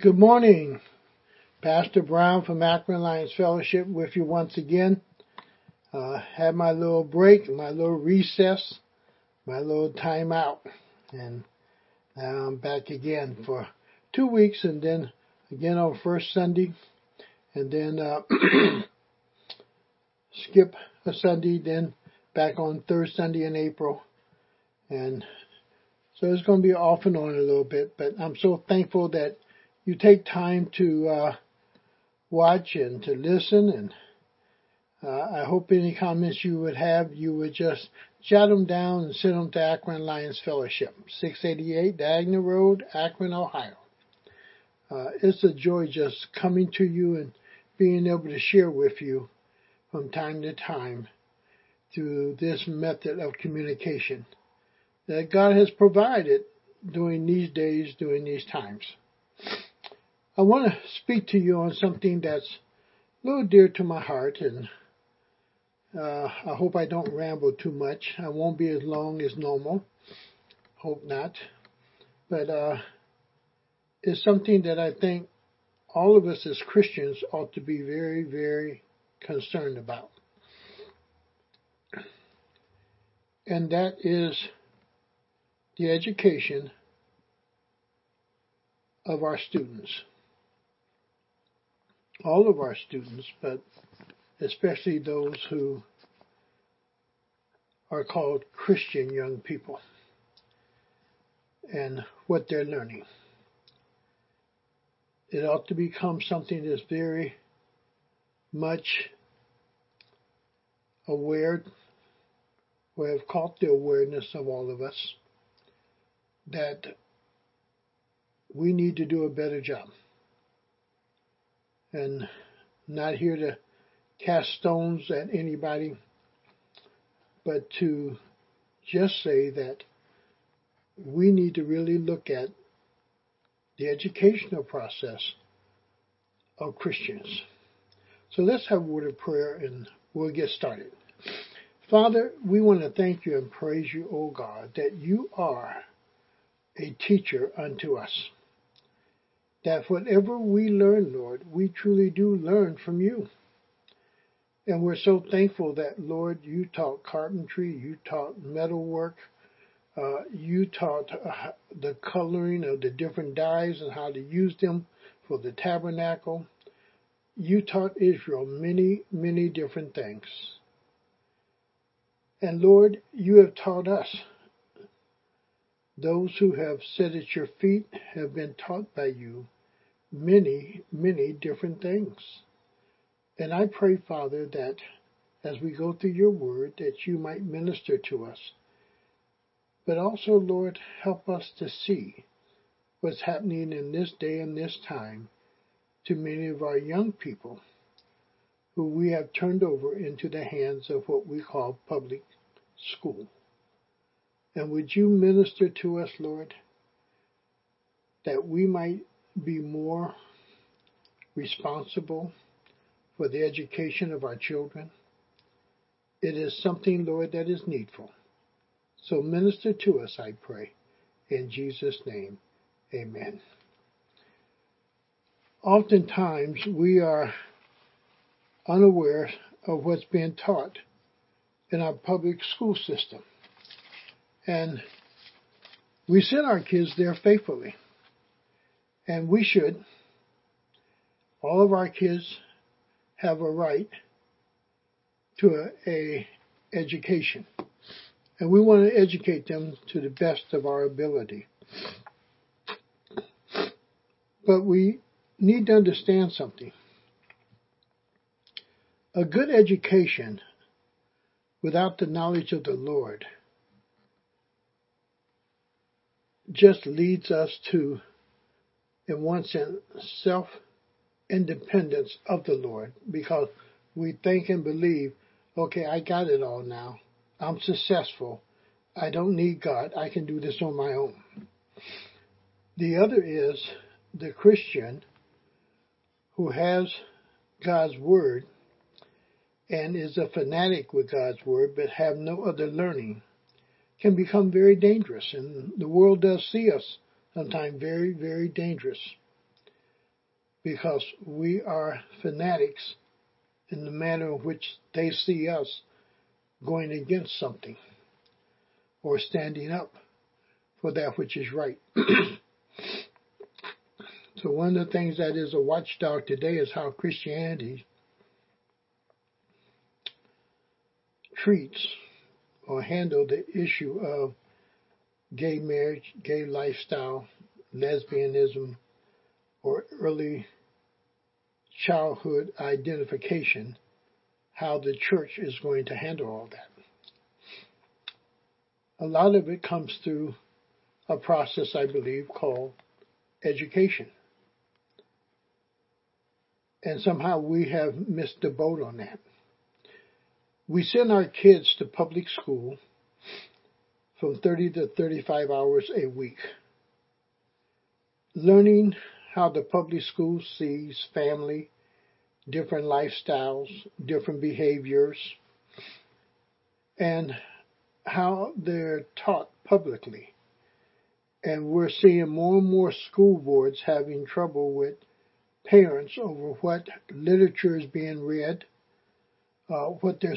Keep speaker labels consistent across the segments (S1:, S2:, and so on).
S1: Good morning. Pastor Brown from Akron Alliance Fellowship with you once again. Uh, had my little break, my little recess, my little time out, and now I'm back again for two weeks, and then again on first Sunday, and then uh, skip a Sunday, then back on third Sunday in April, and so it's going to be off and on a little bit. But I'm so thankful that you take time to uh, watch and to listen. And uh, I hope any comments you would have, you would just jot them down and send them to Akron Alliance Fellowship, 688 Diagonal Road, Akron, Ohio. Uh, it's a joy just coming to you and being able to share with you from time to time through this method of communication that God has provided during these days, during these times. I want to speak to you on something that's a little dear to my heart, and uh, I hope I don't ramble too much. I won't be as long as normal. Hope not. But uh, it's something that I think all of us as Christians ought to be very, very concerned about. And that is the education of our students all of our students, but especially those who are called Christian young people and what they're learning. It ought to become something that's very much aware, or have caught the awareness of all of us that we need to do a better job and not here to cast stones at anybody, but to just say that we need to really look at the educational process of Christians. So let's have a word of prayer and we'll get started. Father, we want to thank you and praise you, O God, that you are a teacher unto us that whatever we learn, Lord, we truly do learn from you. And we're so thankful that, Lord, you taught carpentry, you taught metalwork, uh, you taught uh, the coloring of the different dyes and how to use them for the tabernacle. You taught Israel many, many different things. And Lord, you have taught us those who have sat at your feet have been taught by you many, many different things. And I pray, Father, that as we go through your word, that you might minister to us. But also, Lord, help us to see what's happening in this day and this time to many of our young people who we have turned over into the hands of what we call public school. And would you minister to us, Lord, that we might be more responsible for the education of our children? It is something, Lord, that is needful. So minister to us, I pray. In Jesus' name, amen. Oftentimes we are unaware of what's being taught in our public school system. And we send our kids there faithfully. And we should. All of our kids have a right to a, a education. And we want to educate them to the best of our ability. But we need to understand something. A good education without the knowledge of the Lord just leads us to, in one sense, self independence of the Lord because we think and believe, okay, I got it all now. I'm successful. I don't need God. I can do this on my own. The other is the Christian who has God's Word and is a fanatic with God's Word but have no other learning can become very dangerous. And the world does see us sometimes very, very dangerous. because we are fanatics in the manner in which they see us going against something or standing up for that which is right. so one of the things that is a watchdog today is how Christianity treats or handle the issue of gay marriage, gay lifestyle, lesbianism, or early childhood identification, how the church is going to handle all that. A lot of it comes through a process, I believe, called education. And somehow we have missed the boat on that. We send our kids to public school from 30 to 35 hours a week, learning how the public school sees family, different lifestyles, different behaviors, and how they're taught publicly. And we're seeing more and more school boards having trouble with parents over what literature is being read, uh, what their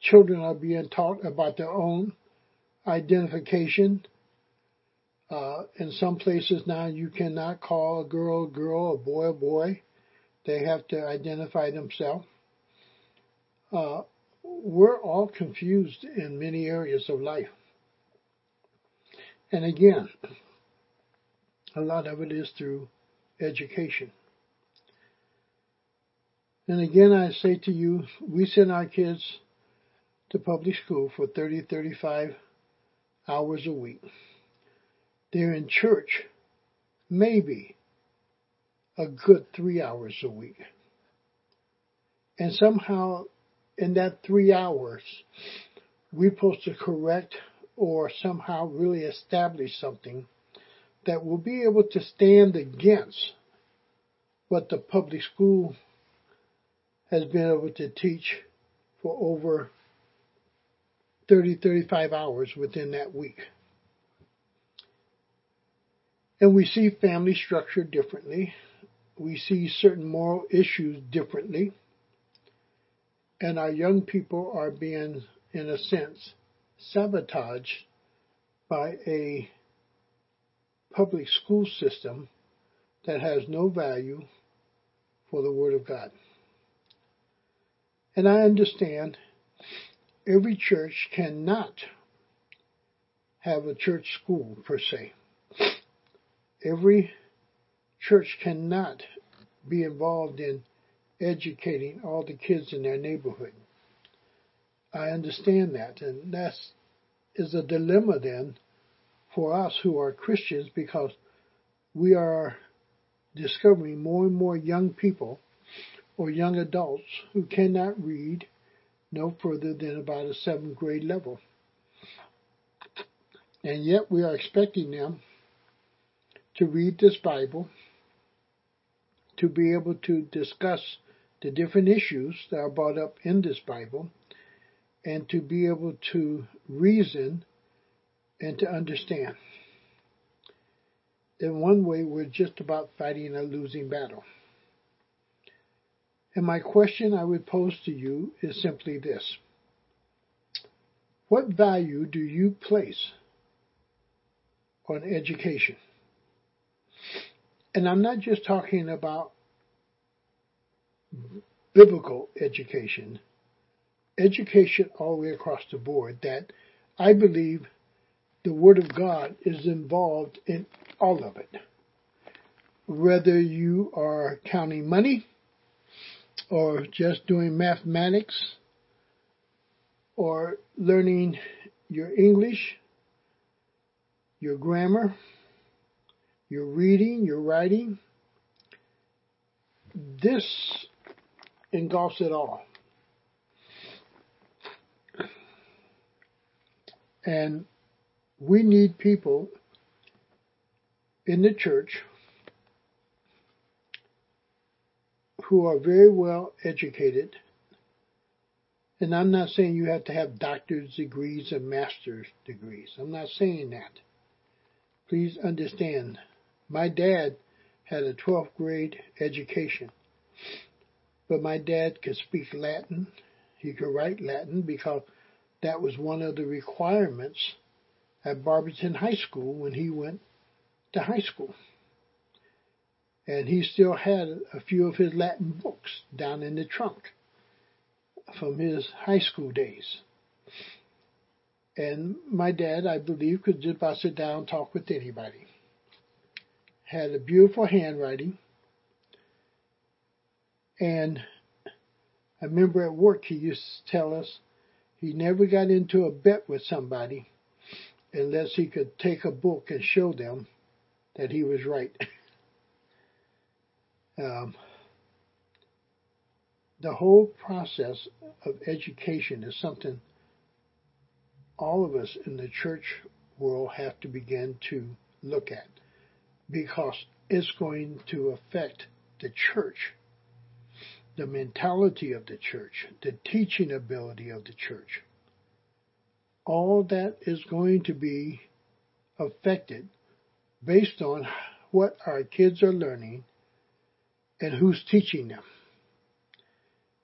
S1: children are being taught about their own identification. Uh, in some places now, you cannot call a girl a girl, a boy a boy. They have to identify themselves. Uh, we're all confused in many areas of life. And again, a lot of it is through education. And again, I say to you, we send our kids to public school for 30, 35 hours a week. They're in church maybe a good three hours a week. And somehow in that three hours, we're supposed to correct or somehow really establish something that will be able to stand against what the public school has been able to teach for over 30, 35 hours within that week. And we see family structure differently. We see certain moral issues differently. And our young people are being, in a sense, sabotaged by a public school system that has no value for the Word of God. And I understand every church cannot have a church school per se. Every church cannot be involved in educating all the kids in their neighborhood. I understand that, and that is a dilemma then for us who are Christians because we are discovering more and more young people or young adults who cannot read no further than about a seventh grade level. And yet we are expecting them to read this Bible, to be able to discuss the different issues that are brought up in this Bible, and to be able to reason and to understand. In one way, we're just about fighting a losing battle. And my question I would pose to you is simply this. What value do you place on education? And I'm not just talking about biblical education, education all the way across the board, that I believe the Word of God is involved in all of it. Whether you are counting money, or just doing mathematics, or learning your English, your grammar, your reading, your writing, this engulfs it all. And we need people in the church who are very well educated. And I'm not saying you have to have doctor's degrees and master's degrees. I'm not saying that. Please understand. My dad had a 12th grade education. But my dad could speak Latin. He could write Latin because that was one of the requirements at Barberton High School when he went to high school. And he still had a few of his Latin books down in the trunk from his high school days. And my dad, I believe, could just about sit down and talk with anybody. Had a beautiful handwriting. And I remember at work he used to tell us he never got into a bet with somebody unless he could take a book and show them that he was right. um, the whole process of education is something all of us in the church world have to begin to look at because it's going to affect the church, the mentality of the church, the teaching ability of the church. All that is going to be affected based on what our kids are learning and who's teaching them.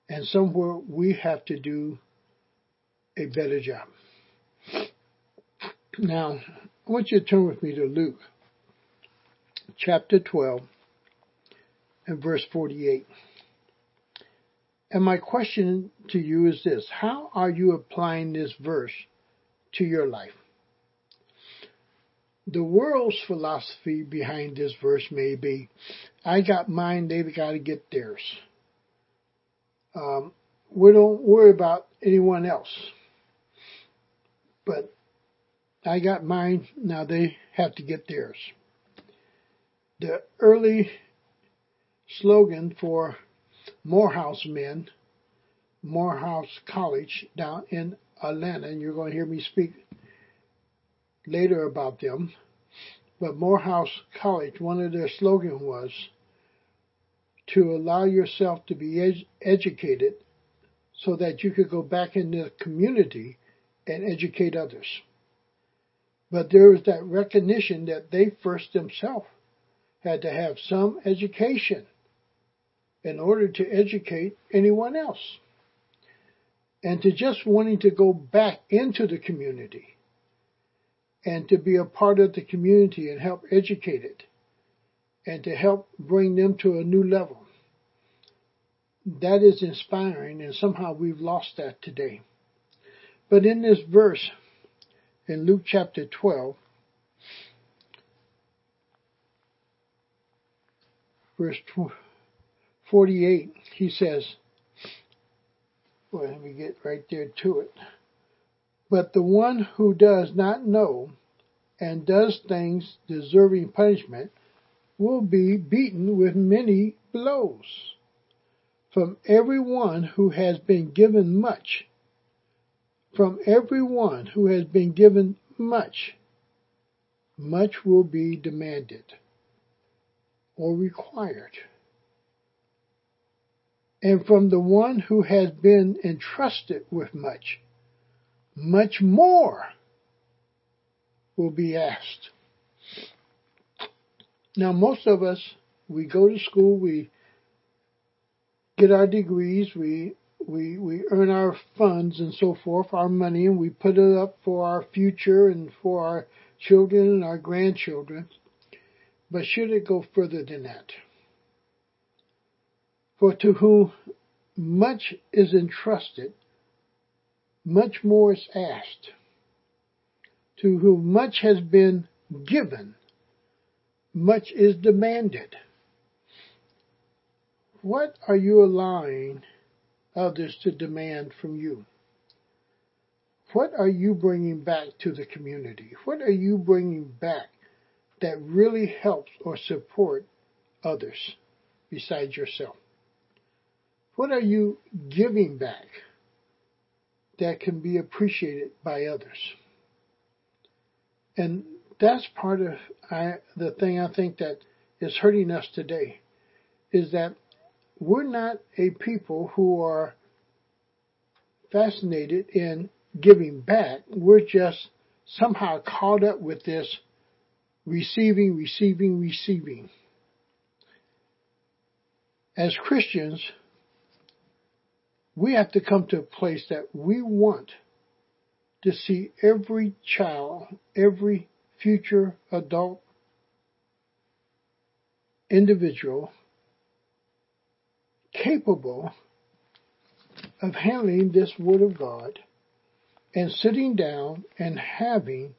S1: And somewhere we have to do a better job. Now, I want you to turn with me to Luke chapter 12 and verse 48. And my question to you is this How are you applying this verse to your life? The world's philosophy behind this verse may be I got mine, they've got to get theirs. Um, we don't worry about anyone else. But I got mine, now they have to get theirs. The early slogan for Morehouse men, Morehouse College down in Atlanta, and you're going to hear me speak later about them. But Morehouse College, one of their slogans was to allow yourself to be ed- educated so that you could go back in the community and educate others. But there was that recognition that they first themselves had to have some education in order to educate anyone else. And to just wanting to go back into the community and to be a part of the community and help educate it and to help bring them to a new level. That is inspiring, and somehow we've lost that today. But in this verse, in Luke chapter 12, verse 48, he says, well, let me get right there to it. But the one who does not know and does things deserving punishment will be beaten with many blows. From every one who has been given much, from every one who has been given much, much will be demanded or required. And from the one who has been entrusted with much, much more will be asked. Now, most of us, we go to school, we get our degrees, we we we earn our funds and so forth, our money, and we put it up for our future and for our children and our grandchildren. But should it go further than that? For to whom much is entrusted, much more is asked. To whom much has been given, much is demanded. What are you allowing others to demand from you? What are you bringing back to the community? What are you bringing back that really helps or support others besides yourself? What are you giving back that can be appreciated by others? And that's part of I, the thing I think that is hurting us today is that we're not a people who are fascinated in giving back. We're just somehow caught up with this receiving, receiving, receiving. as Christians, we have to come to a place that we want to see every child, every future adult individual capable of handling this Word of God and sitting down and having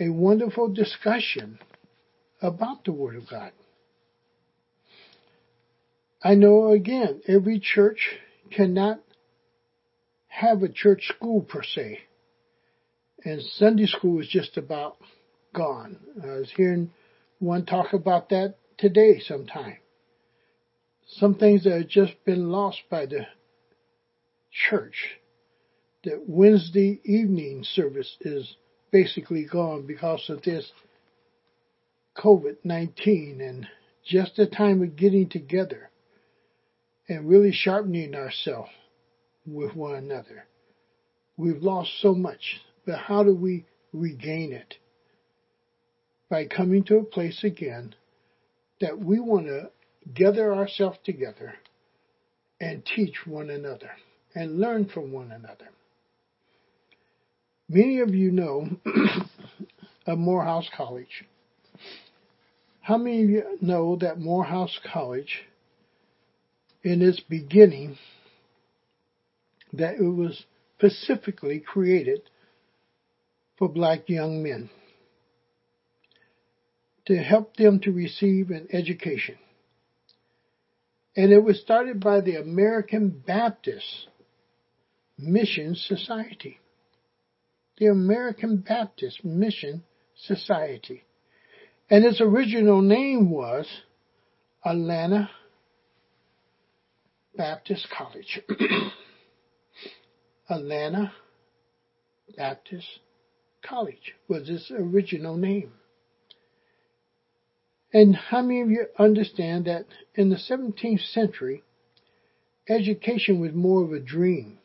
S1: a wonderful discussion about the Word of God. I know again, every church cannot have a church school per se. And Sunday school is just about gone. I was hearing one talk about that today sometime. Some things that have just been lost by the church. That Wednesday evening service is basically gone because of this COVID-19 and just the time of getting together and really sharpening ourselves with one another. We've lost so much, but how do we regain it? By coming to a place again that we want to gather ourselves together and teach one another and learn from one another. Many of you know of Morehouse College. How many of you know that Morehouse College in its beginning that it was specifically created for black young men to help them to receive an education. And it was started by the American Baptist Mission Society. The American Baptist Mission Society. And its original name was Atlanta Baptist College. Atlanta Baptist College was its original name. And how many of you understand that in the 17th century, education was more of a dream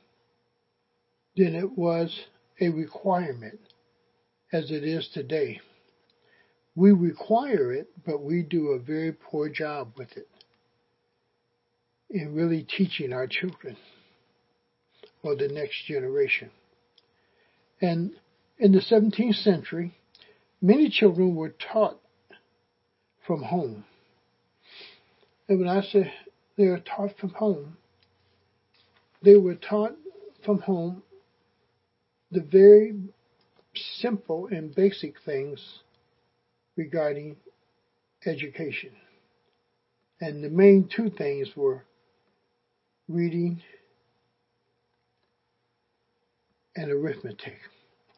S1: than it was a requirement as it is today? We require it, but we do a very poor job with it in really teaching our children or the next generation. And in the 17th century, many children were taught from home. And when I say they were taught from home, they were taught from home the very simple and basic things regarding education. And the main two things were reading, and arithmetic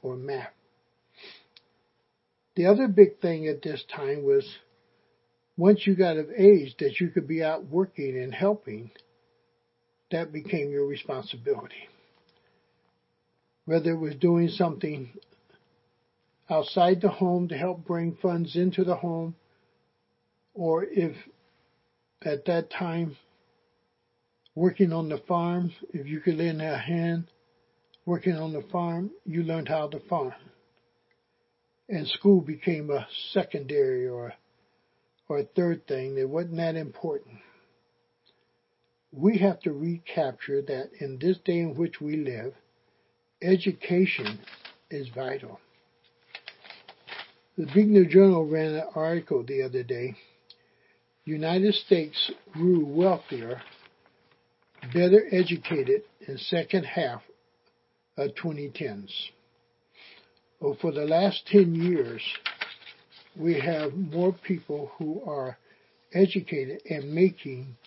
S1: or math. The other big thing at this time was once you got of age that you could be out working and helping, that became your responsibility. Whether it was doing something outside the home to help bring funds into the home, or if at that time working on the farm, if you could lend a hand working on the farm, you learned how to farm. And school became a secondary or, or a third thing It wasn't that important. We have to recapture that in this day in which we live, education is vital. The Beacon Journal ran an article the other day. United States grew wealthier better educated in second half of 2010s. Well, for the last 10 years, we have more people who are educated and making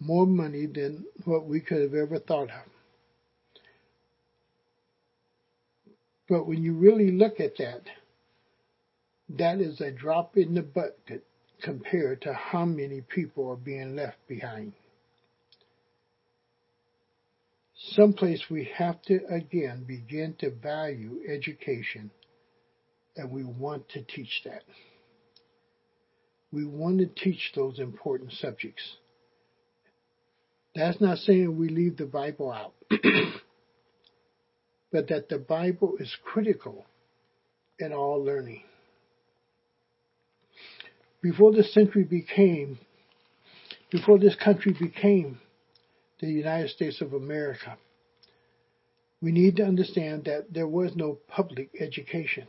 S1: more money than what we could have ever thought of. But when you really look at that, that is a drop in the bucket compared to how many people are being left behind someplace we have to again begin to value education and we want to teach that. We want to teach those important subjects. That's not saying we leave the Bible out, but that the Bible is critical in all learning. Before this century became before this country became the United States of America, we need to understand that there was no public education.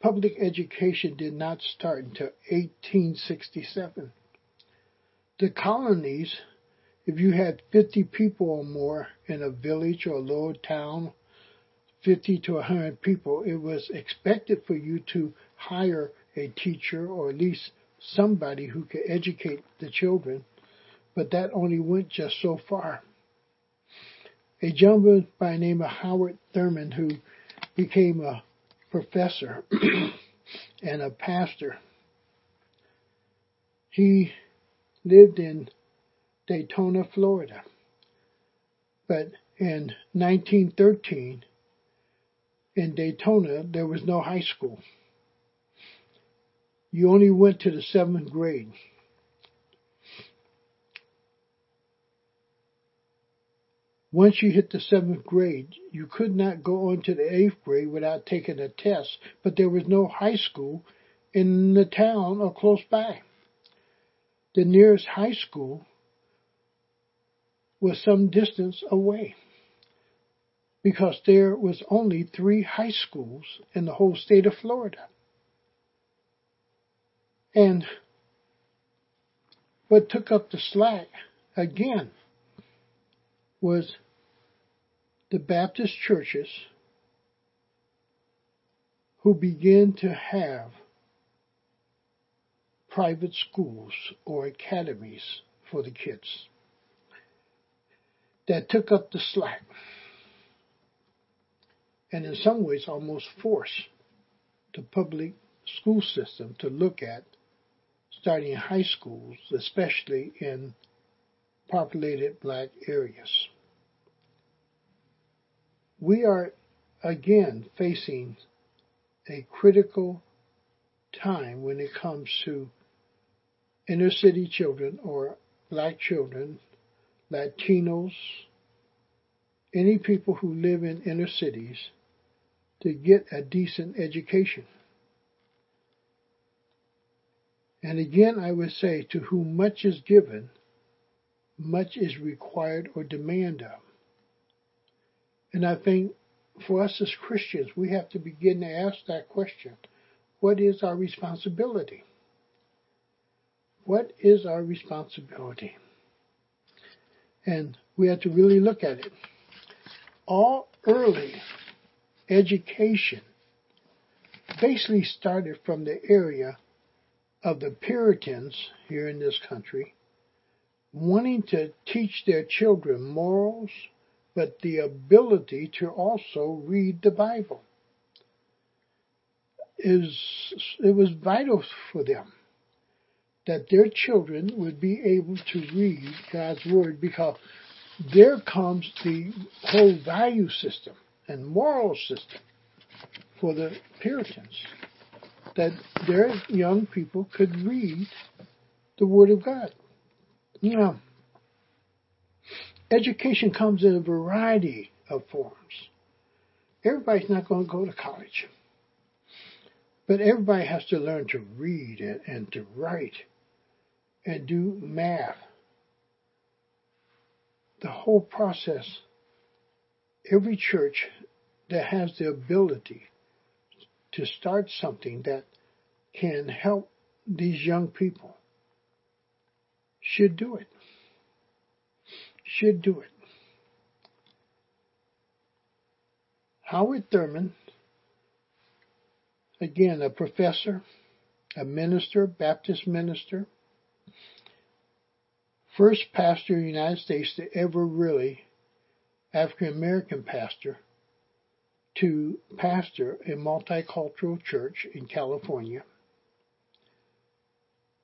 S1: Public education did not start until 1867. The colonies, if you had 50 people or more in a village or a little town, 50 to 100 people, it was expected for you to hire a teacher or at least somebody who could educate the children, but that only went just so far. A gentleman by the name of Howard Thurman, who became a professor and a pastor, he lived in Daytona, Florida. But in 1913, in Daytona, there was no high school you only went to the seventh grade. Once you hit the seventh grade, you could not go on to the eighth grade without taking a test, but there was no high school in the town or close by. The nearest high school was some distance away because there was only three high schools in the whole state of Florida. And what took up the slack again was the Baptist churches who began to have private schools or academies for the kids that took up the slack and in some ways almost forced the public school system to look at starting high schools, especially in populated black areas. We are again facing a critical time when it comes to inner city children or black children, Latinos, any people who live in inner cities to get a decent education. And again, I would say, to whom much is given, much is required or demanded of. And I think for us as Christians, we have to begin to ask that question what is our responsibility? What is our responsibility? And we have to really look at it. All early education basically started from the area of the Puritans here in this country wanting to teach their children morals, but the ability to also read the Bible. Is it was vital for them that their children would be able to read God's Word because there comes the whole value system and moral system for the Puritans that their young people could read the Word of God. You know, education comes in a variety of forms. Everybody's not going to go to college. But everybody has to learn to read and, and to write and do math. The whole process, every church that has the ability to start something that can help these young people should do it. Should do it. Howard Thurman, again, a professor, a minister, Baptist minister, first pastor in the United States to ever really, African American pastor, to pastor a multicultural church in California.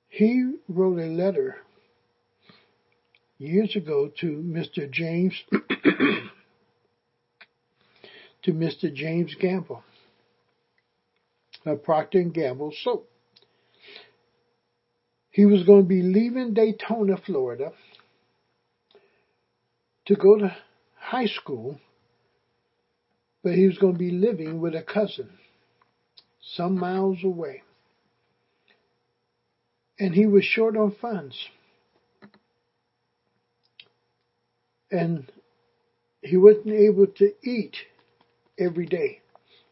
S1: He wrote a letter years ago to Mr. James to Mr. James Gamble of Procter and Gamble soap. He was going to be leaving Daytona, Florida to go to high school but he was going to be living with a cousin some miles away. And he was short on funds. And he wasn't able to eat every day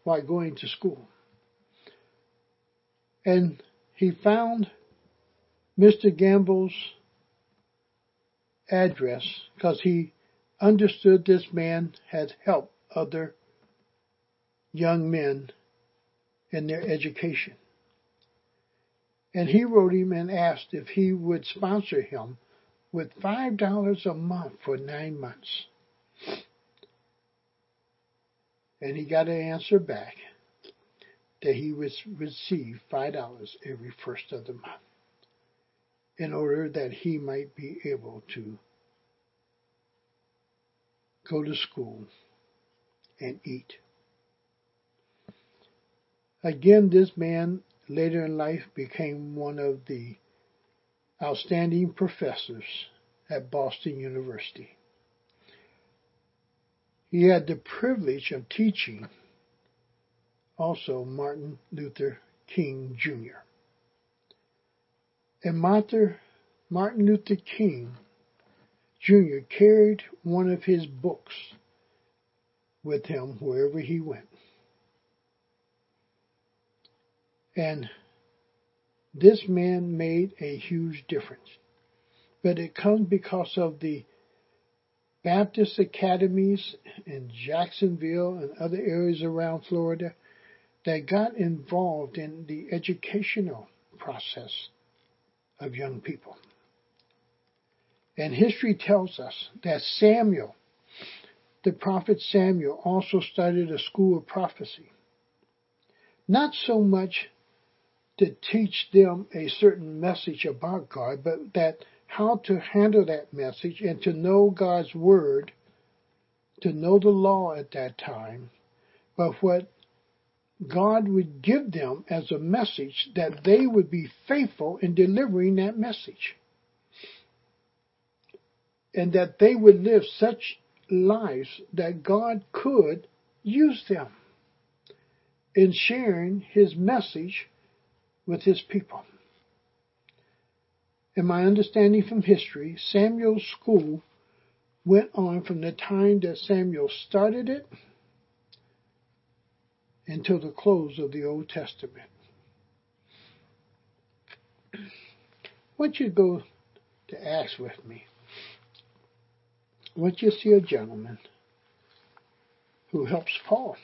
S1: while going to school. And he found Mr. Gamble's address because he understood this man had helped other young men in their education. And he wrote him and asked if he would sponsor him with $5 a month for nine months. And he got an answer back that he would receive $5 every first of the month in order that he might be able to go to school and eat. Again, this man later in life became one of the outstanding professors at Boston University. He had the privilege of teaching also Martin Luther King Jr. And Martin Luther King Jr. carried one of his books with him wherever he went. And this man made a huge difference. But it comes because of the Baptist academies in Jacksonville and other areas around Florida that got involved in the educational process of young people. And history tells us that Samuel, the prophet Samuel, also started a school of prophecy. Not so much to teach them a certain message about God, but that how to handle that message and to know God's word, to know the law at that time, but what God would give them as a message that they would be faithful in delivering that message. And that they would live such lives that God could use them in sharing His message with his people. In my understanding from history, Samuel's school went on from the time that Samuel started it until the close of the Old Testament. Want you go to Acts with me. Want you see a gentleman who helps Paul.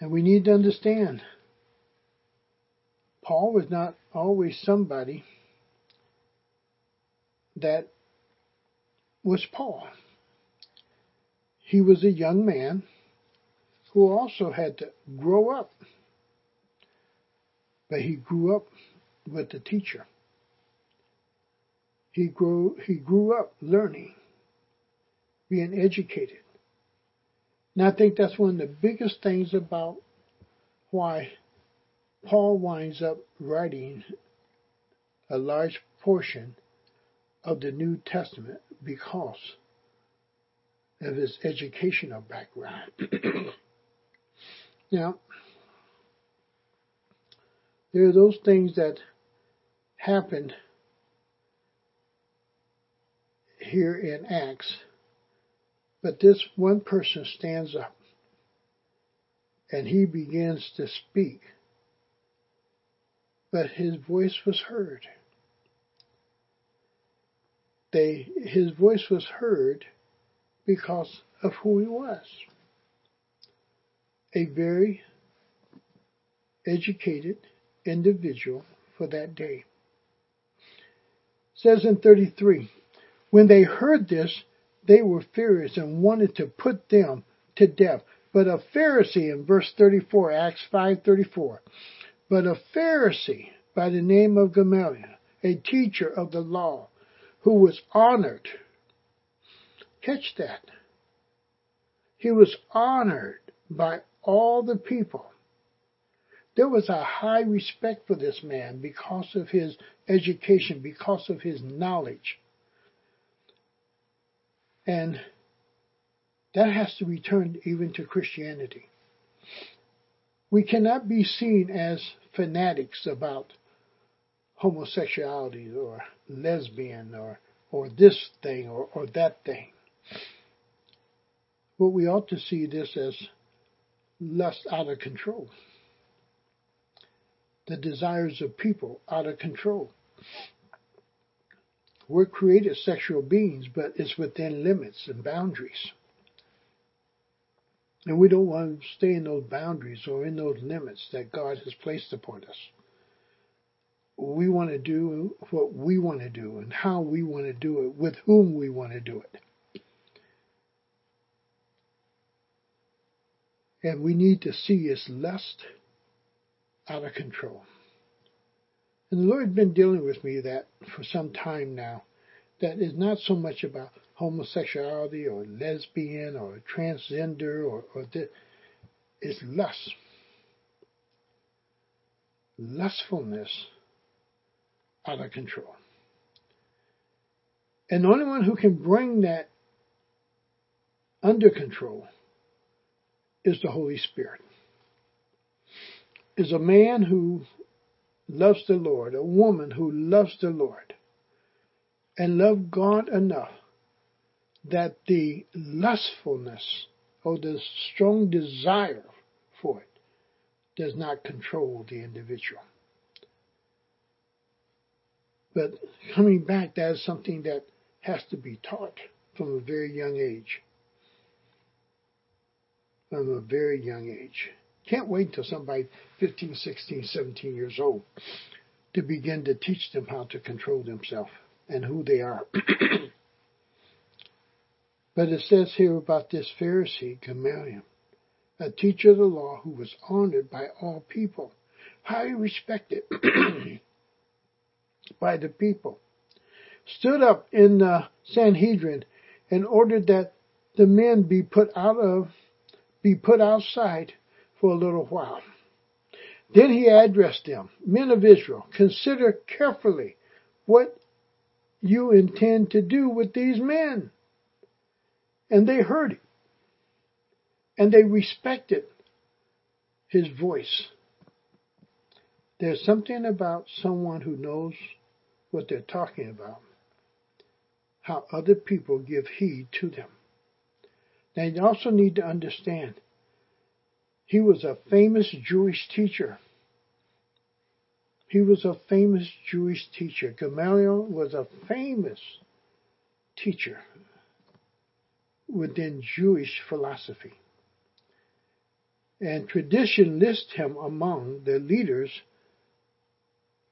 S1: And we need to understand Paul was not always somebody that was Paul. He was a young man who also had to grow up. But he grew up with the teacher. He grew, he grew up learning, being educated. And I think that's one of the biggest things about why Paul winds up writing a large portion of the New Testament because of his educational background. now, there are those things that happened here in Acts but this one person stands up and he begins to speak. But his voice was heard. They, his voice was heard because of who he was. A very educated individual for that day. Says in 33, when they heard this, they were furious and wanted to put them to death. But a Pharisee in verse 34, Acts 5:34, but a Pharisee by the name of Gamaliel, a teacher of the law, who was honored. Catch that. He was honored by all the people. There was a high respect for this man because of his education, because of his knowledge. And that has to return even to Christianity. We cannot be seen as fanatics about homosexuality or lesbian or or this thing or, or that thing. But we ought to see this as lust out of control. The desires of people out of control. We're created sexual beings, but it's within limits and boundaries. And we don't want to stay in those boundaries or in those limits that God has placed upon us. We want to do what we want to do and how we want to do it, with whom we want to do it. And we need to see its lust out of control. And the Lord has been dealing with me that for some time now, that is not so much about homosexuality or lesbian or transgender or, or this. It's lust. Lustfulness out of control. And the only one who can bring that under control is the Holy Spirit. Is a man who loves the Lord, a woman who loves the Lord, and love God enough that the lustfulness or the strong desire for it does not control the individual. But coming back, that is something that has to be taught from a very young age. From a very young age. Can't wait until somebody 15, 16, 17 years old to begin to teach them how to control themselves and who they are. But it says here about this Pharisee, Gamaliel, a teacher of the law who was honored by all people, highly respected by the people, stood up in the Sanhedrin and ordered that the men be put out of, be put outside for a little while. Then he addressed them, men of Israel, consider carefully what you intend to do with these men. And they heard him. And they respected his voice. There's something about someone who knows what they're talking about, how other people give heed to them. Now you also need to understand, he was a famous Jewish teacher. He was a famous Jewish teacher. Gamaliel was a famous teacher within Jewish philosophy. And tradition lists him among the leaders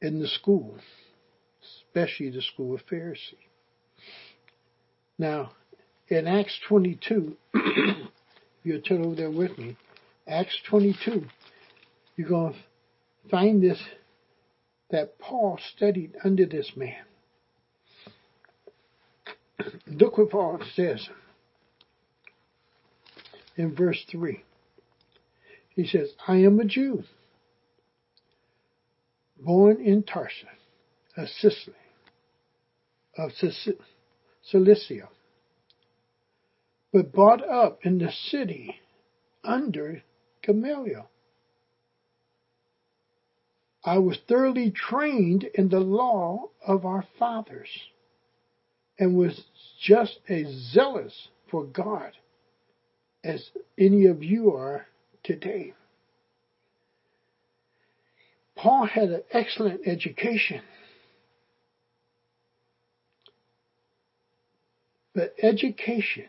S1: in the school, especially the school of Pharisee. Now, in Acts 22, if you'll turn over there with me, Acts 22, you're going to find this that Paul studied under this man. Look what Paul says in verse 3. He says, I am a Jew, born in Tarsus, of Sicily, of Cilicia, but brought up in the city under Gamaliel. I was thoroughly trained in the law of our fathers and was just as zealous for God as any of you are today. Paul had an excellent education. But education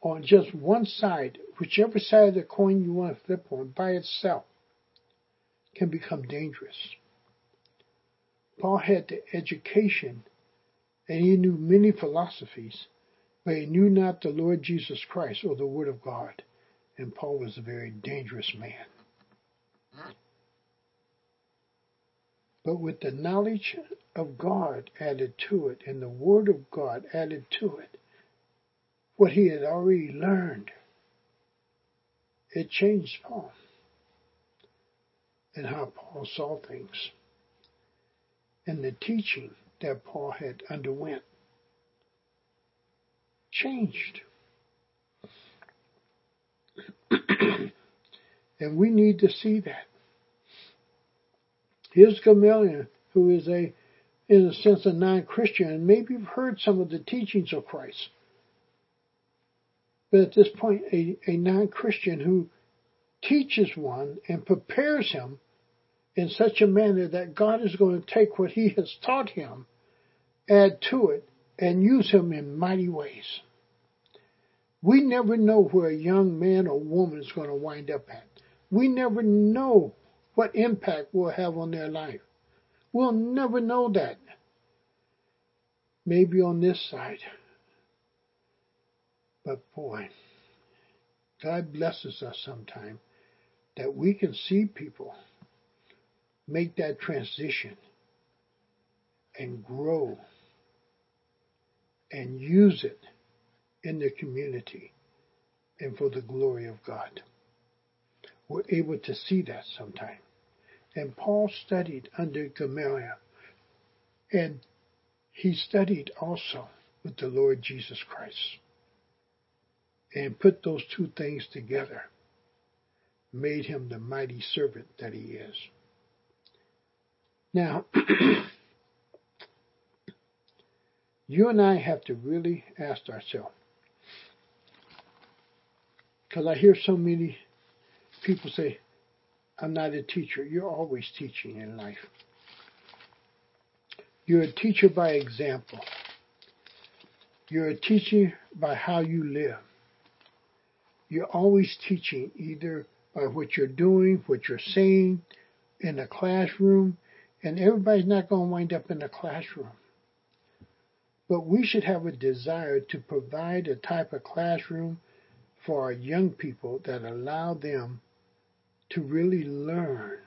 S1: on just one side, whichever side of the coin you want to flip on by itself, can become dangerous. Paul had the education and he knew many philosophies but he knew not the Lord Jesus Christ or the Word of God. And Paul was a very dangerous man. But with the knowledge of God added to it and the Word of God added to it, what he had already learned, it changed Paul and how Paul saw things and the teaching that Paul had underwent changed. and we need to see that. Here's Gamaliel, who is a in a sense, a non-Christian, and maybe you've heard some of the teachings of Christ. But at this point, a, a non-Christian who teaches one and prepares him in such a manner that God is going to take what he has taught him, add to it, and use him in mighty ways. We never know where a young man or woman is going to wind up at. We never know what impact we'll have on their life. We'll never know that. Maybe on this side. But boy, God blesses us sometime that we can see people make that transition and grow and use it in the community and for the glory of God. We're able to see that sometime. And Paul studied under Gamaliel, and he studied also with the Lord Jesus Christ. And put those two things together, made him the mighty servant that he is. Now, you and I have to really ask ourselves, because I hear so many people say, I'm not a teacher. You're always teaching in life. You're a teacher by example. You're a teacher by how you live. You're always teaching either by what you're doing, what you're saying in the classroom, and everybody's not going to wind up in the classroom. But we should have a desire to provide a type of classroom for our young people that allow them to really learn.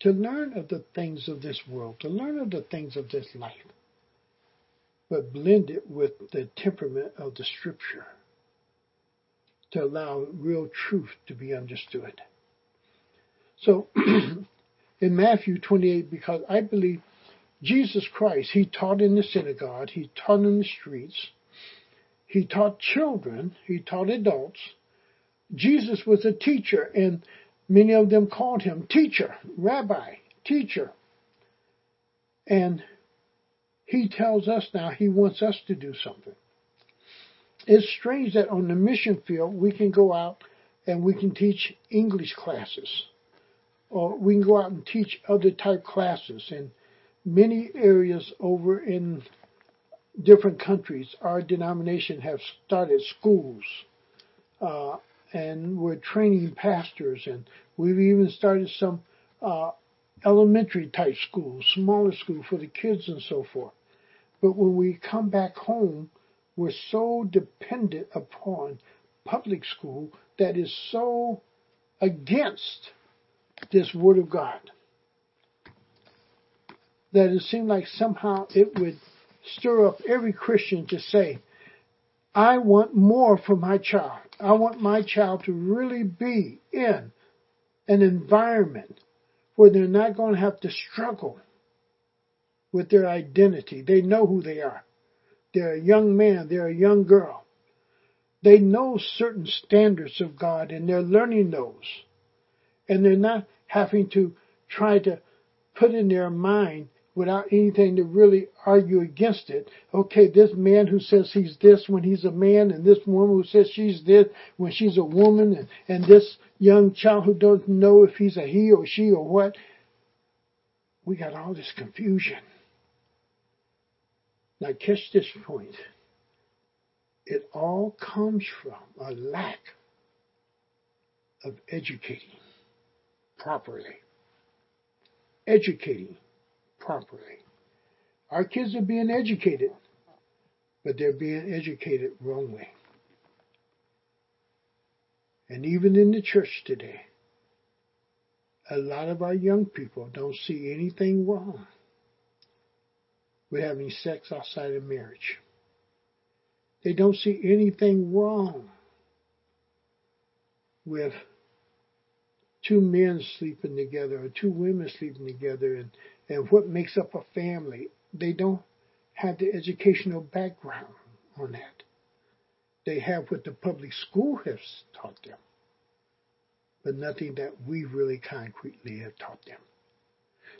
S1: To learn of the things of this world, to learn of the things of this life, but blend it with the temperament of the scripture to allow real truth to be understood. So, in Matthew 28, because I believe Jesus Christ, He taught in the synagogue, He taught in the streets, He taught children, He taught adults, Jesus was a teacher, and many of them called him teacher, rabbi, teacher. And he tells us now he wants us to do something. It's strange that on the mission field we can go out and we can teach English classes, or we can go out and teach other type classes. In many areas over in different countries, our denomination have started schools. Uh, and we're training pastors, and we've even started some uh, elementary type schools, smaller schools for the kids and so forth. But when we come back home, we're so dependent upon public school that is so against this Word of God that it seemed like somehow it would stir up every Christian to say, I want more for my child. I want my child to really be in an environment where they're not going to have to struggle with their identity. They know who they are. They're a young man, they're a young girl. They know certain standards of God and they're learning those. And they're not having to try to put in their mind without anything to really argue against it. Okay, this man who says he's this when he's a man, and this woman who says she's this when she's a woman, and, and this young child who doesn't know if he's a he or she or what. We got all this confusion. Now, catch this point. It all comes from a lack of educating properly. Educating properly. Our kids are being educated, but they're being educated wrongly. And even in the church today, a lot of our young people don't see anything wrong with having sex outside of marriage. They don't see anything wrong with two men sleeping together or two women sleeping together and and what makes up a family. They don't have the educational background on that. They have what the public school has taught them, but nothing that we really concretely have taught them.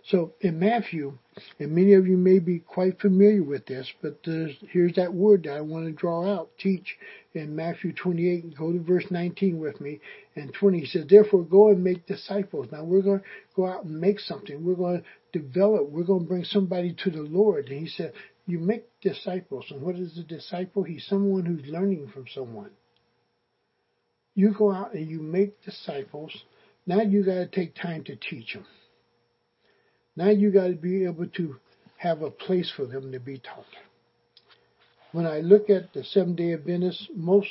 S1: So in Matthew, and many of you may be quite familiar with this, but here's that word that I want to draw out, teach. In Matthew 28, go to verse 19 with me, and 20 he says, therefore go and make disciples. Now we're going to go out and make something. We're going to develop. We're going to bring somebody to the Lord. And he said, you make disciples. And what is a disciple? He's someone who's learning from someone. You go out and you make disciples. Now you got to take time to teach them. Now you got to be able to have a place for them to be taught. When I look at the Seventh day Adventists, most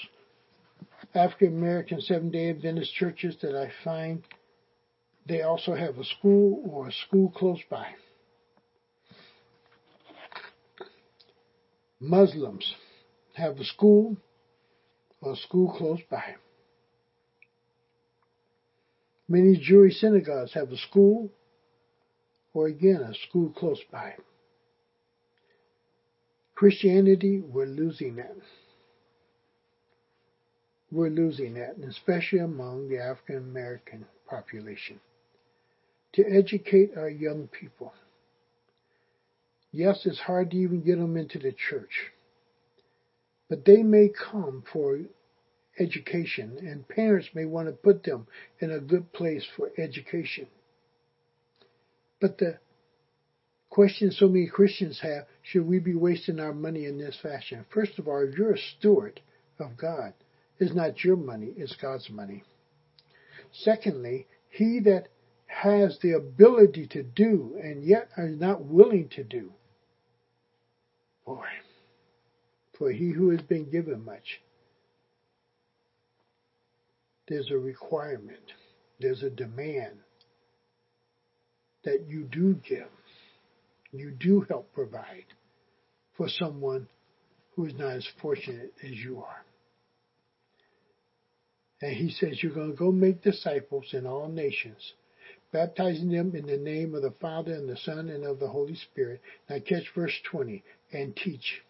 S1: African American Seventh day Adventist churches that I find, they also have a school or a school close by. Muslims have a school or a school close by. Many Jewish synagogues have a school or again a school close by. Christianity, we're losing that. We're losing that, and especially among the African American population. To educate our young people. Yes, it's hard to even get them into the church. But they may come for education, and parents may want to put them in a good place for education. But the question so many Christians have, should we be wasting our money in this fashion? First of all, if you're a steward of God, it's not your money, it's God's money. Secondly, he that has the ability to do and yet is not willing to do, boy, for he who has been given much, there's a requirement, there's a demand that you do give, you do help provide for someone who is not as fortunate as you are. And he says, You're going to go make disciples in all nations, baptizing them in the name of the Father and the Son and of the Holy Spirit. Now catch verse 20 and teach.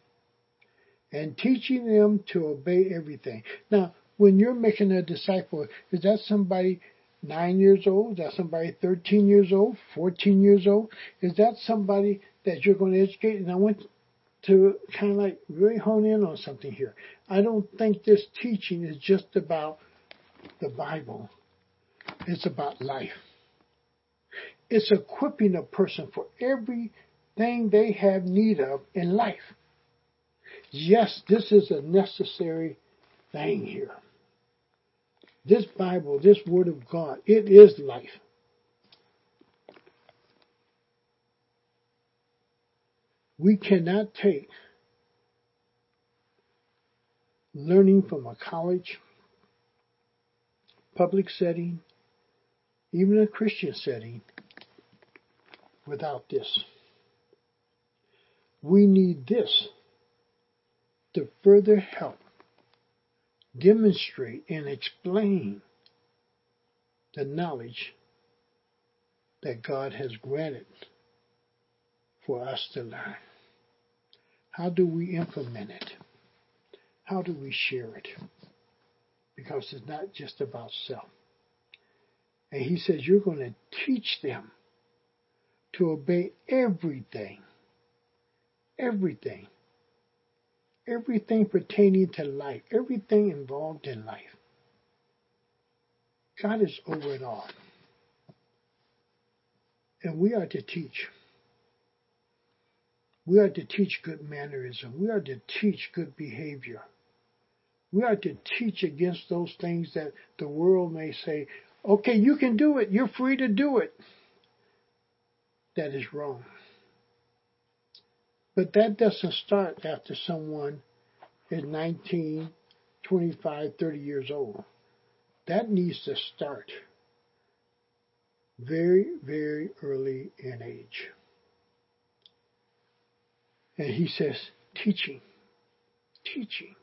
S1: And teaching them to obey everything. Now, when you're making a disciple, is that somebody nine years old? Is that somebody 13 years old, 14 years old? Is that somebody that you're going to educate? And I want to kind of like really hone in on something here. I don't think this teaching is just about the Bible. It's about life. It's equipping a person for everything they have need of in life. Yes, this is a necessary thing here. This Bible, this Word of God, it is life. We cannot take learning from a college, public setting, even a Christian setting, without this. We need this to further help demonstrate and explain the knowledge that God has granted for us to learn. How do we implement it? How do we share it? Because it's not just about self. And he says, You're going to teach them to obey everything. Everything everything pertaining to life, everything involved in life. God is over it all. And we are to teach. We are to teach good mannerism. We are to teach good behavior. We are to teach against those things that the world may say, okay, you can do it. You're free to do it. That is wrong. But that doesn't start after someone is 19, 25, 30 years old. That needs to start very, very early in age. And he says, teaching, teaching.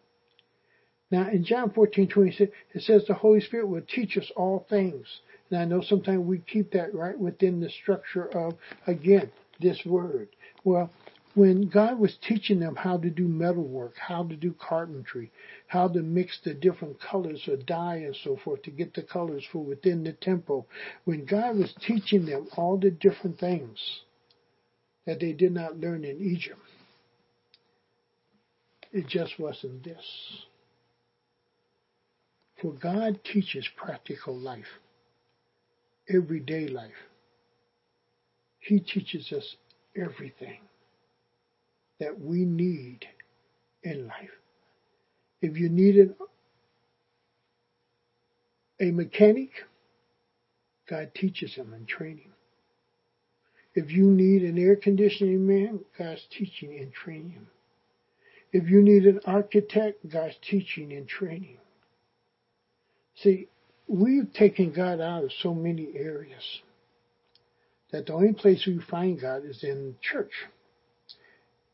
S1: Now in John 14, 26, it says the Holy Spirit will teach us all things. And I know sometimes we keep that right within the structure of, again, this word. Well, when God was teaching them how to do metalwork, how to do carpentry, how to mix the different colors of dye and so forth to get the colors for within the temple, when God was teaching them all the different things that they did not learn in Egypt, it just wasn't this. For God teaches practical life, everyday life. He teaches us everything that we need in life. If you needed a mechanic, God teaches him and training. If you need an air conditioning man, God's teaching and training. If you need an architect, God's teaching and training. See, we've taken God out of so many areas that the only place we find God is in church.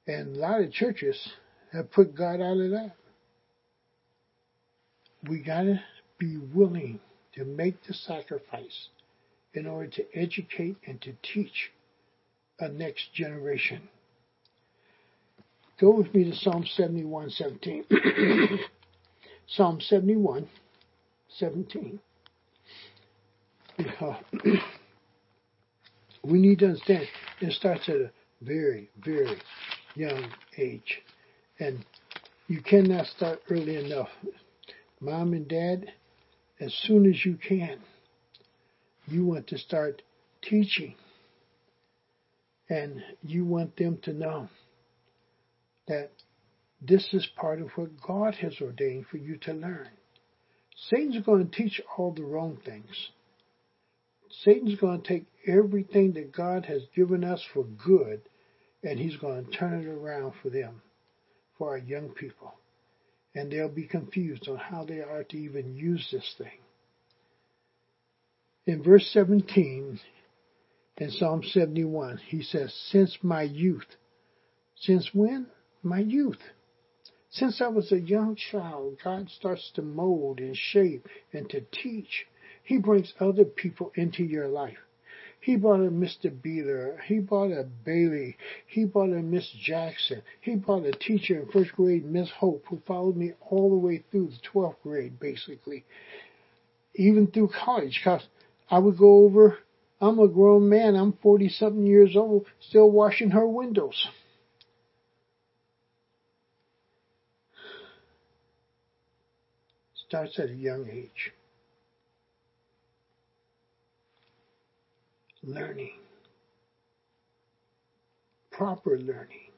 S1: And a lot of churches have put God out of that. We gotta be willing to make the sacrifice in order to educate and to teach a next generation. Go with me to Psalm 71, 17. Psalm 71, 17. we need to understand it starts at a very, very young age. And you cannot start early enough. Mom and dad, as soon as you can, you want to start teaching. And you want them to know that this is part of what God has ordained for you to learn. Satan's going to teach all the wrong things. Satan's going to take everything that God has given us for good and he's going to turn it around for them, for our young people. And they'll be confused on how they are to even use this thing. In verse 17, in Psalm 71, he says, Since my youth. Since when? My youth. Since I was a young child, God starts to mold and shape and to teach. He brings other people into your life. He bought a Mr. Beeler. He bought a Bailey. He bought a Miss Jackson. He bought a teacher in first grade, Miss Hope, who followed me all the way through the 12th grade, basically. Even through college, because I would go over, I'm a grown man, I'm 40 something years old, still washing her windows. Starts at a young age. Learning, proper learning,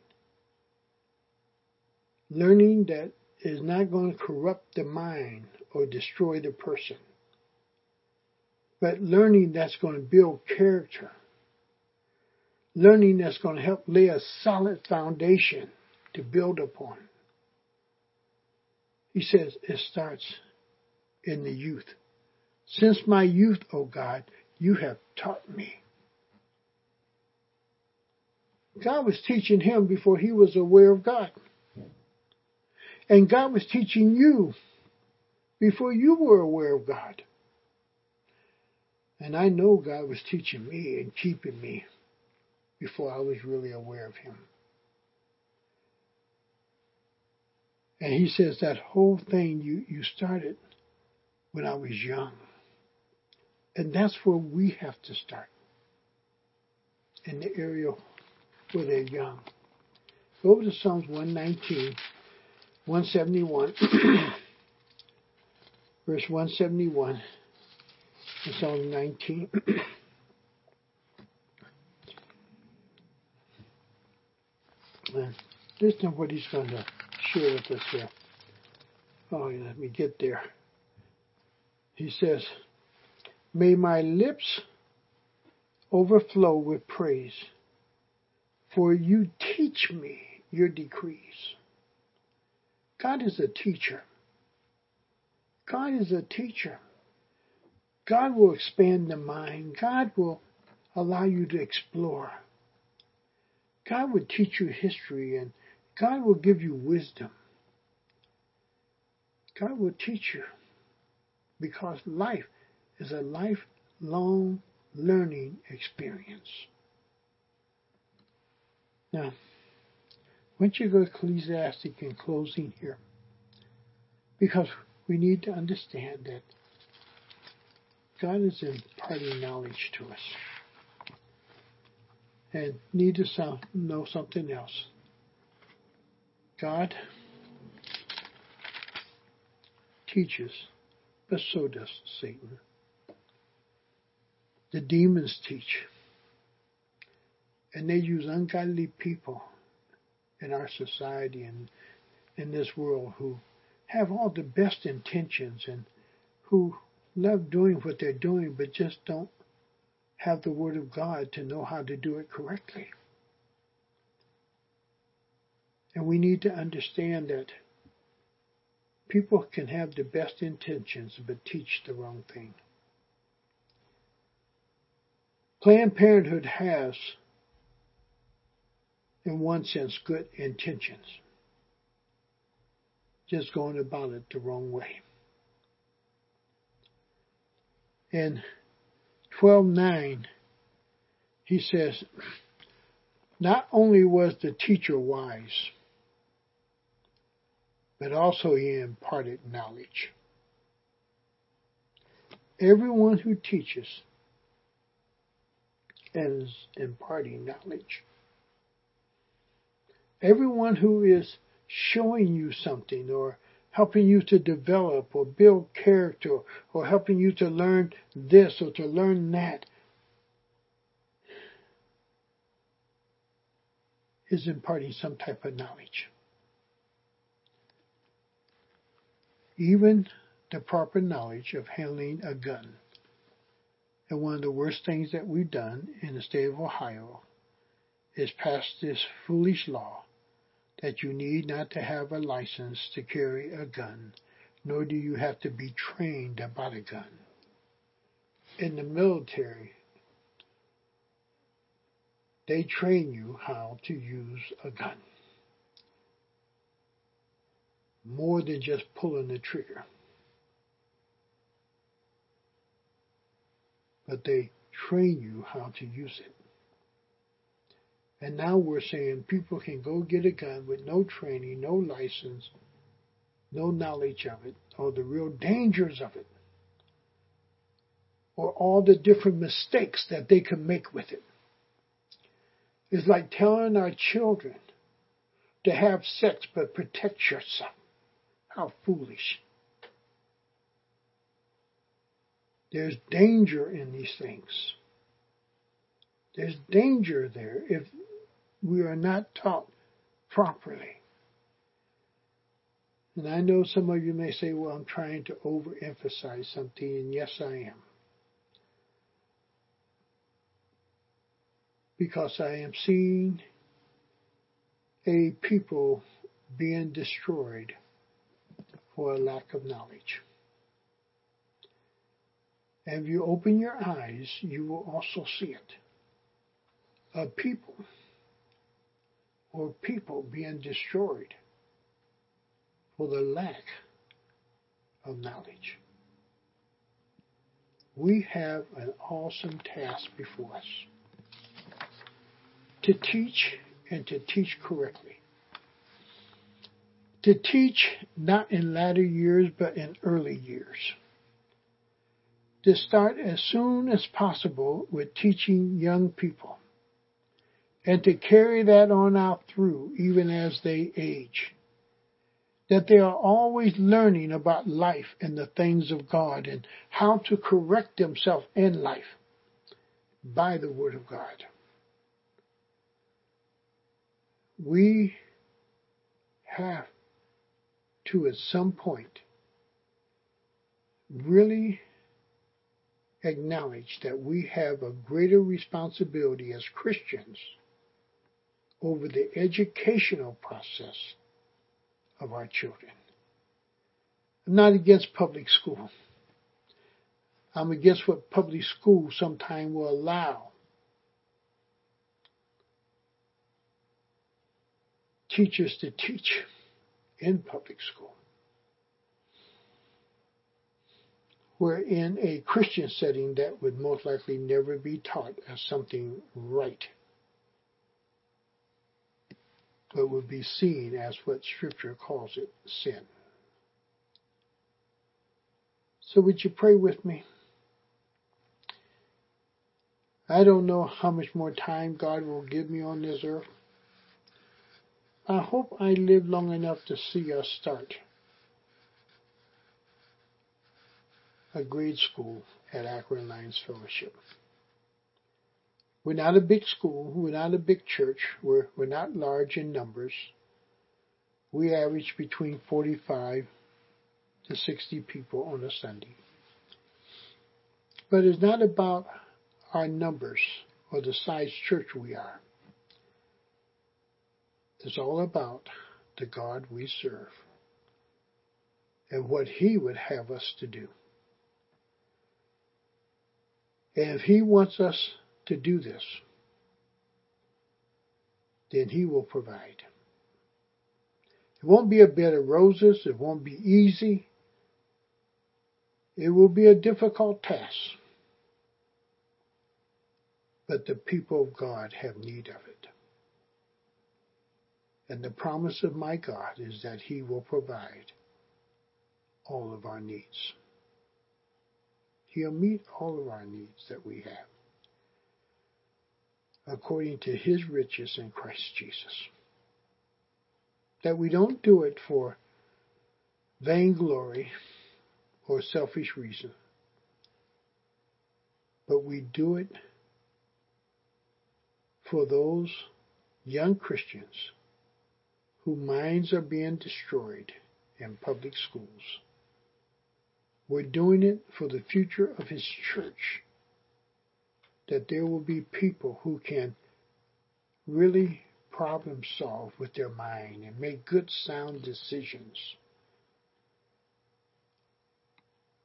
S1: learning that is not going to corrupt the mind or destroy the person, but learning that's going to build character, learning that's going to help lay a solid foundation to build upon. He says it starts in the youth. Since my youth, O God, you have taught me. God was teaching him before he was aware of God. And God was teaching you before you were aware of God. And I know God was teaching me and keeping me before I was really aware of him. And he says that whole thing you, you started when I was young. And that's where we have to start. In the area where they're young. Go over to Psalms 119, 171, verse 171, Psalm 19. and listen to what he's going to share with us here. Oh, let me get there. He says, May my lips overflow with praise, for you teach me your decrees. God is a teacher. God is a teacher. God will expand the mind. God will allow you to explore. God will teach you history and God will give you wisdom. God will teach you because life is a lifelong learning experience. Now, don't you go Ecclesiastes in closing here? Because we need to understand that God is imparting knowledge to us. And need to know something else. God teaches, but so does Satan. The demons teach. And they use ungodly people in our society and in this world who have all the best intentions and who love doing what they're doing but just don't have the Word of God to know how to do it correctly. And we need to understand that people can have the best intentions but teach the wrong thing. Planned Parenthood has, in one sense, good intentions, just going about it the wrong way. In 12.9, he says, not only was the teacher wise, but also he imparted knowledge. Everyone who teaches is imparting knowledge. Everyone who is showing you something or helping you to develop or build character or helping you to learn this or to learn that is imparting some type of knowledge. Even the proper knowledge of handling a gun. And one of the worst things that we've done in the state of Ohio is pass this foolish law that you need not to have a license to carry a gun, nor do you have to be trained about a gun. In the military, they train you how to use a gun. More than just pulling the trigger. But they train you how to use it. And now we're saying people can go get a gun with no training, no license, no knowledge of it, or the real dangers of it, or all the different mistakes that they can make with it. It's like telling our children to have sex but protect yourself. How foolish. There's danger in these things. There's danger there if we are not taught properly. And I know some of you may say, well, I'm trying to overemphasize something, and yes, I am. Because I am seeing a people being destroyed for a lack of knowledge. And if you open your eyes, you will also see it. A people or people being destroyed for the lack of knowledge. We have an awesome task before us to teach and to teach correctly. To teach not in latter years but in early years. To start as soon as possible with teaching young people and to carry that on out through even as they age. That they are always learning about life and the things of God and how to correct themselves in life by the Word of God. We have to at some point really acknowledge that we have a greater responsibility as Christians over the educational process of our children. I'm not against public school. I'm against what public school sometimes will allow. Teachers to teach in public school. Where in a Christian setting that would most likely never be taught as something right but would be seen as what Scripture calls it sin. So, would you pray with me? I don't know how much more time God will give me on this earth. I hope I live long enough to see us start a grade school at Akron Alliance Fellowship. We're not a big school. We're not a big church. We're, we're not large in numbers. We average between 45 to 60 people on a Sunday. But it's not about our numbers or the size church we are. It's all about the God we serve and what He would have us to do. And if He wants us to do this, then He will provide. It won't be a bed of roses. It won't be easy. It will be a difficult task. But the people of God have need of it. And the promise of my God is that He will provide all of our needs. He'll meet all of our needs that we have according to His riches in Christ Jesus. That we don't do it for vainglory or selfish reason, but we do it for those young Christians whose minds are being destroyed in public schools. We're doing it for the future of His church, that there will be people who can really problem solve with their mind and make good sound decisions.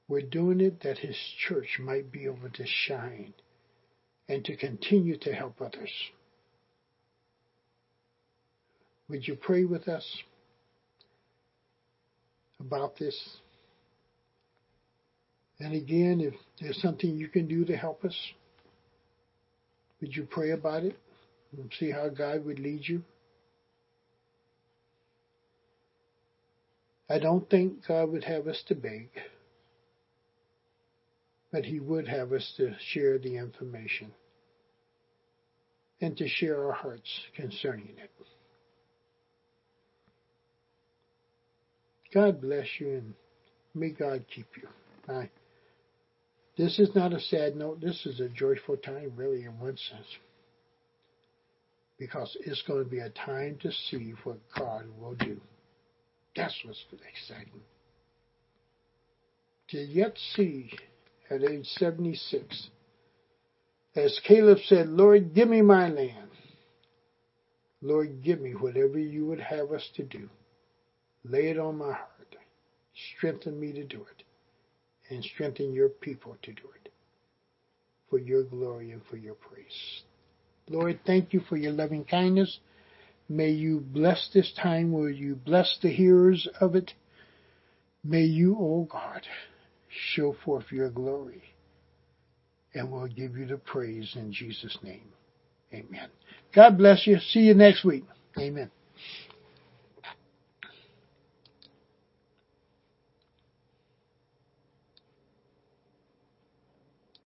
S1: We're doing it that His church might be able to shine and to continue to help others. Would you pray with us about this? And again, if there's something you can do to help us, would you pray about it and see how God would lead you? I don't think God would have us to beg, but He would have us to share the information and to share our hearts concerning it. God bless you and may God keep you. Bye. This is not a sad note. This is a joyful time, really, in one sense. Because it's going to be a time to see what God will do. That's what's exciting. To yet see at age 76, as Caleb said, Lord, give me my land. Lord, give me whatever you would have us to do. Lay it on my heart. Strengthen me to do it. And strengthen your people to do it. For your glory and for your praise. Lord, thank you for your loving kindness. May you bless this time. Will you bless the hearers of it? May you, O oh God, show forth your glory. And we'll give you the praise in Jesus' name. Amen. God bless you. See you next week. Amen.